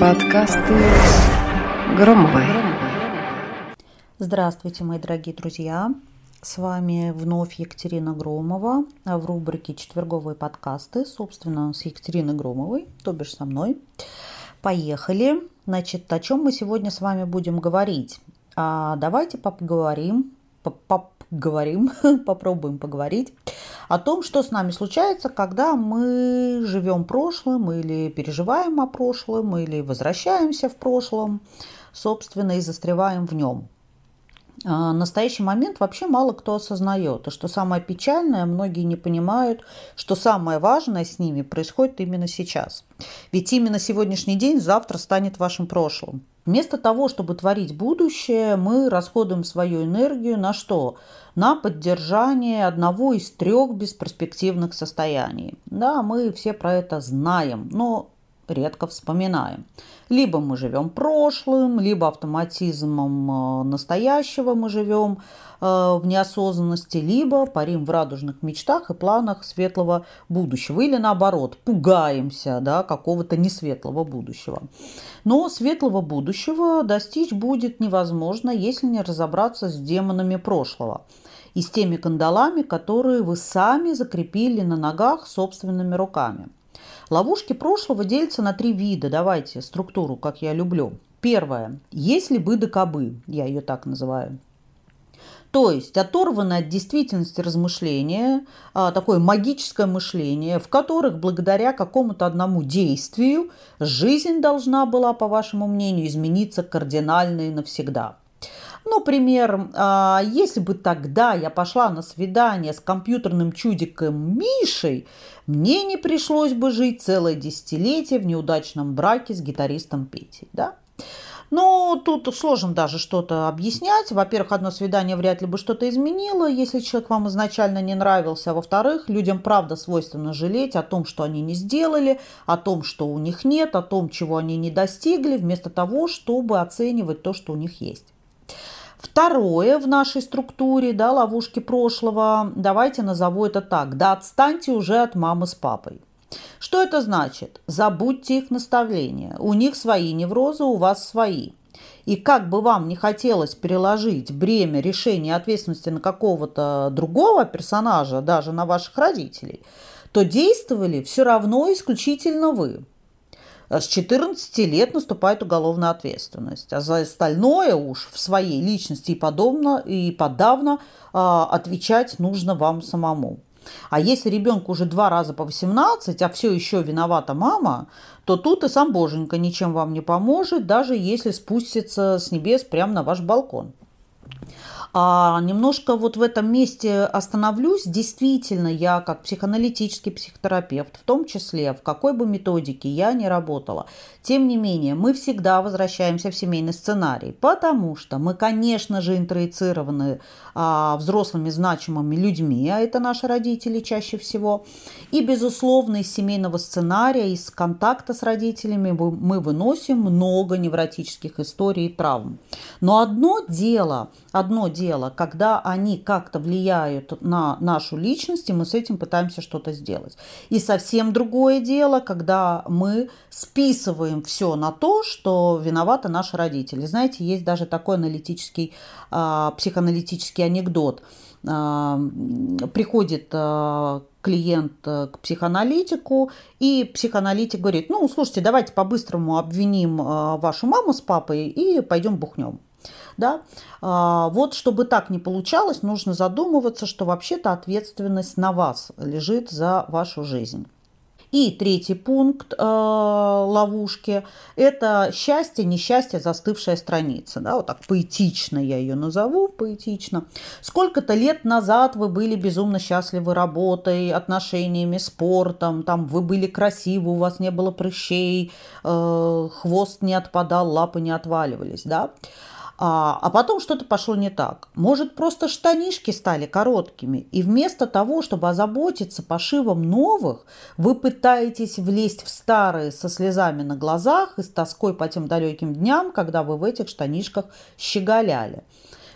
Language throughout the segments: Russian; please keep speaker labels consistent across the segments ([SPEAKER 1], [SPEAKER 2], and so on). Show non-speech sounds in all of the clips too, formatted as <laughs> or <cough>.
[SPEAKER 1] Подкасты Громовой.
[SPEAKER 2] Здравствуйте, мои дорогие друзья. С вами вновь Екатерина Громова в рубрике «Четверговые подкасты», собственно, с Екатериной Громовой, то бишь со мной. Поехали. Значит, о чем мы сегодня с вами будем говорить? А давайте поговорим, поговорим, <laughs> попробуем поговорить о том, что с нами случается, когда мы живем прошлым или переживаем о прошлом, или возвращаемся в прошлом, собственно, и застреваем в нем. А, настоящий момент вообще мало кто осознает. И что самое печальное, многие не понимают, что самое важное с ними происходит именно сейчас. Ведь именно сегодняшний день завтра станет вашим прошлым. Вместо того, чтобы творить будущее, мы расходуем свою энергию на что? На поддержание одного из трех бесперспективных состояний. Да, мы все про это знаем, но редко вспоминаем. Либо мы живем прошлым, либо автоматизмом э, настоящего мы живем э, в неосознанности, либо парим в радужных мечтах и планах светлого будущего. Или наоборот, пугаемся да, какого-то несветлого будущего. Но светлого будущего достичь будет невозможно, если не разобраться с демонами прошлого и с теми кандалами, которые вы сами закрепили на ногах собственными руками – Ловушки прошлого делятся на три вида. Давайте структуру, как я люблю. Первое. Если бы да кабы, я ее так называю. То есть оторвано от действительности размышления, а, такое магическое мышление, в которых благодаря какому-то одному действию жизнь должна была, по вашему мнению, измениться кардинально и навсегда. Например, а, если бы тогда я пошла на свидание с компьютерным чудиком Мишей, мне не пришлось бы жить целое десятилетие в неудачном браке с гитаристом Петей. Да? Но тут сложно даже что-то объяснять. Во-первых, одно свидание вряд ли бы что-то изменило, если человек вам изначально не нравился. А во-вторых, людям правда свойственно жалеть о том, что они не сделали, о том, что у них нет, о том, чего они не достигли, вместо того, чтобы оценивать то, что у них есть. Второе в нашей структуре, да, ловушки прошлого, давайте назову это так, да отстаньте уже от мамы с папой. Что это значит? Забудьте их наставления. У них свои неврозы, у вас свои. И как бы вам не хотелось переложить бремя решения ответственности на какого-то другого персонажа, даже на ваших родителей, то действовали все равно исключительно вы. Э, с 14 лет наступает уголовная ответственность. А за остальное уж в своей личности и подобно и подавно а, отвечать нужно вам самому. А если ребенку уже два раза по 18, а все еще виновата мама, то тут и сам боженька ничем вам не поможет, даже если спустится с небес прямо на ваш балкон. А немножко вот в этом месте остановлюсь. Действительно, я как психоаналитический психотерапевт, в том числе в какой бы методике я не работала, тем не менее, мы всегда возвращаемся в семейный сценарий, потому что мы, конечно же, интроицированы а, взрослыми значимыми людьми, а это наши родители чаще всего. И, безусловно, из семейного сценария, из контакта с родителями мы выносим много невротических историй и травм. Но одно дело, одно дело, когда они как-то влияют на нашу личность, и мы с этим пытаемся что-то сделать. И совсем другое дело, когда мы списываем все на то, что виноваты наши родители. Знаете, есть даже такой аналитический, э, психоаналитический анекдот. Э, приходит э, клиент к психоаналитику, и психоаналитик говорит, ну, слушайте, давайте по-быстрому обвиним вашу маму с папой и пойдем бухнем. Да? Вот чтобы так не получалось, нужно задумываться, что вообще-то ответственность на вас лежит за вашу жизнь. И третий пункт э, ловушки – это счастье, несчастье, застывшая страница. Да, вот так поэтично я ее назову, поэтично. Сколько-то лет назад вы были безумно счастливы работой, отношениями, спортом, там вы были красивы, у вас не было прыщей, э, хвост не отпадал, лапы не отваливались. Да? А, а потом что-то пошло не так. Может, просто штанишки стали короткими, и вместо того, чтобы озаботиться пошивом новых, вы пытаетесь влезть в старые со слезами на глазах и с тоской по тем далеким дням, когда вы в этих штанишках щеголяли.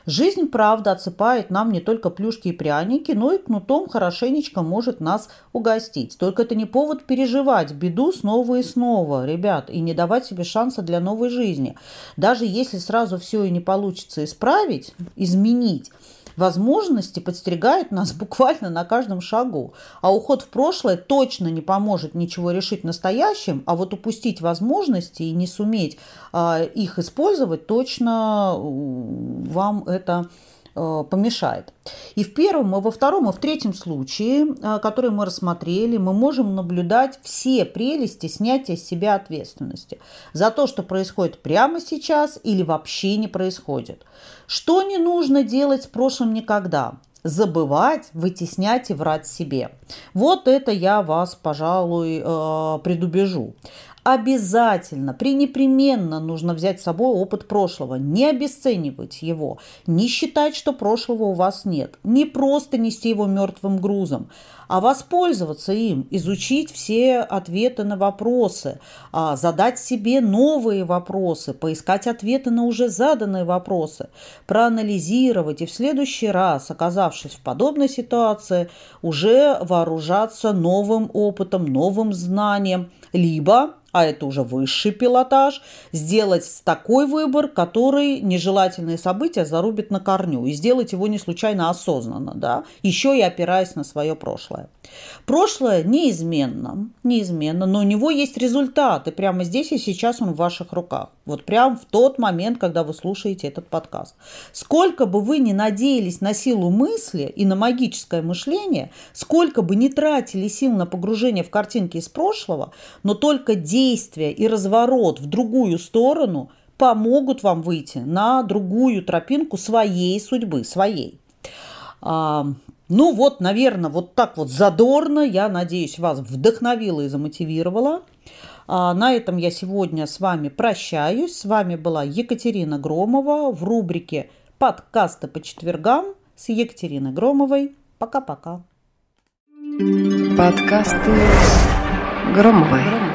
[SPEAKER 2] Жизнь, правда, отсыпает нам не только плюшки и пряники, но и кнутом хорошенечко может нас угостить. Только это не повод переживать беду снова и снова, ребят, и не давать себе шанса для новой жизни. Даже если сразу все и не получится исправить, изменить, возможности подстерегают нас <laughs> буквально на каждом шагу. А уход в прошлое точно не поможет ничего решить в настоящем, а вот упустить возможности и не суметь э, их использовать точно вам это помешает. И в первом, и во втором, и в третьем случае, э, который мы рассмотрели, мы можем наблюдать все прелести снятия с себя ответственности за то, что происходит прямо сейчас или вообще не происходит. Что не нужно делать с прошлым никогда? забывать, вытеснять и врать себе. Вот это я вас, пожалуй, э, предубежу обязательно, пренепременно нужно взять с собой опыт прошлого, не обесценивать его, не считать, что прошлого у вас нет, не просто нести его мертвым грузом, а воспользоваться им, изучить все ответы на вопросы, а, задать себе новые вопросы, поискать ответы на уже заданные вопросы, проанализировать и в следующий раз, оказавшись в подобной ситуации, уже вооружаться новым опытом, новым знанием, либо а это уже высший пилотаж, сделать такой выбор, который нежелательные события зарубит на корню, и сделать его не случайно осознанно, да, еще и опираясь на свое прошлое. Прошлое неизменно, неизменно, но у него есть результат, и прямо здесь и сейчас он в ваших руках. Вот прямо в тот момент, когда вы слушаете этот подкаст. Сколько бы вы ни надеялись на силу мысли и на магическое мышление, сколько бы ни тратили сил на погружение в картинки из прошлого, но только действие и разворот в другую сторону помогут вам выйти на другую тропинку своей судьбы, своей. А, ну вот, наверное, вот так вот задорно, я надеюсь, вас вдохновила и замотивировала. А, на этом я сегодня с вами прощаюсь. С вами была Екатерина Громова в рубрике «Подкасты по четвергам» с Екатериной Громовой. Пока-пока.
[SPEAKER 1] Подкасты Громовой.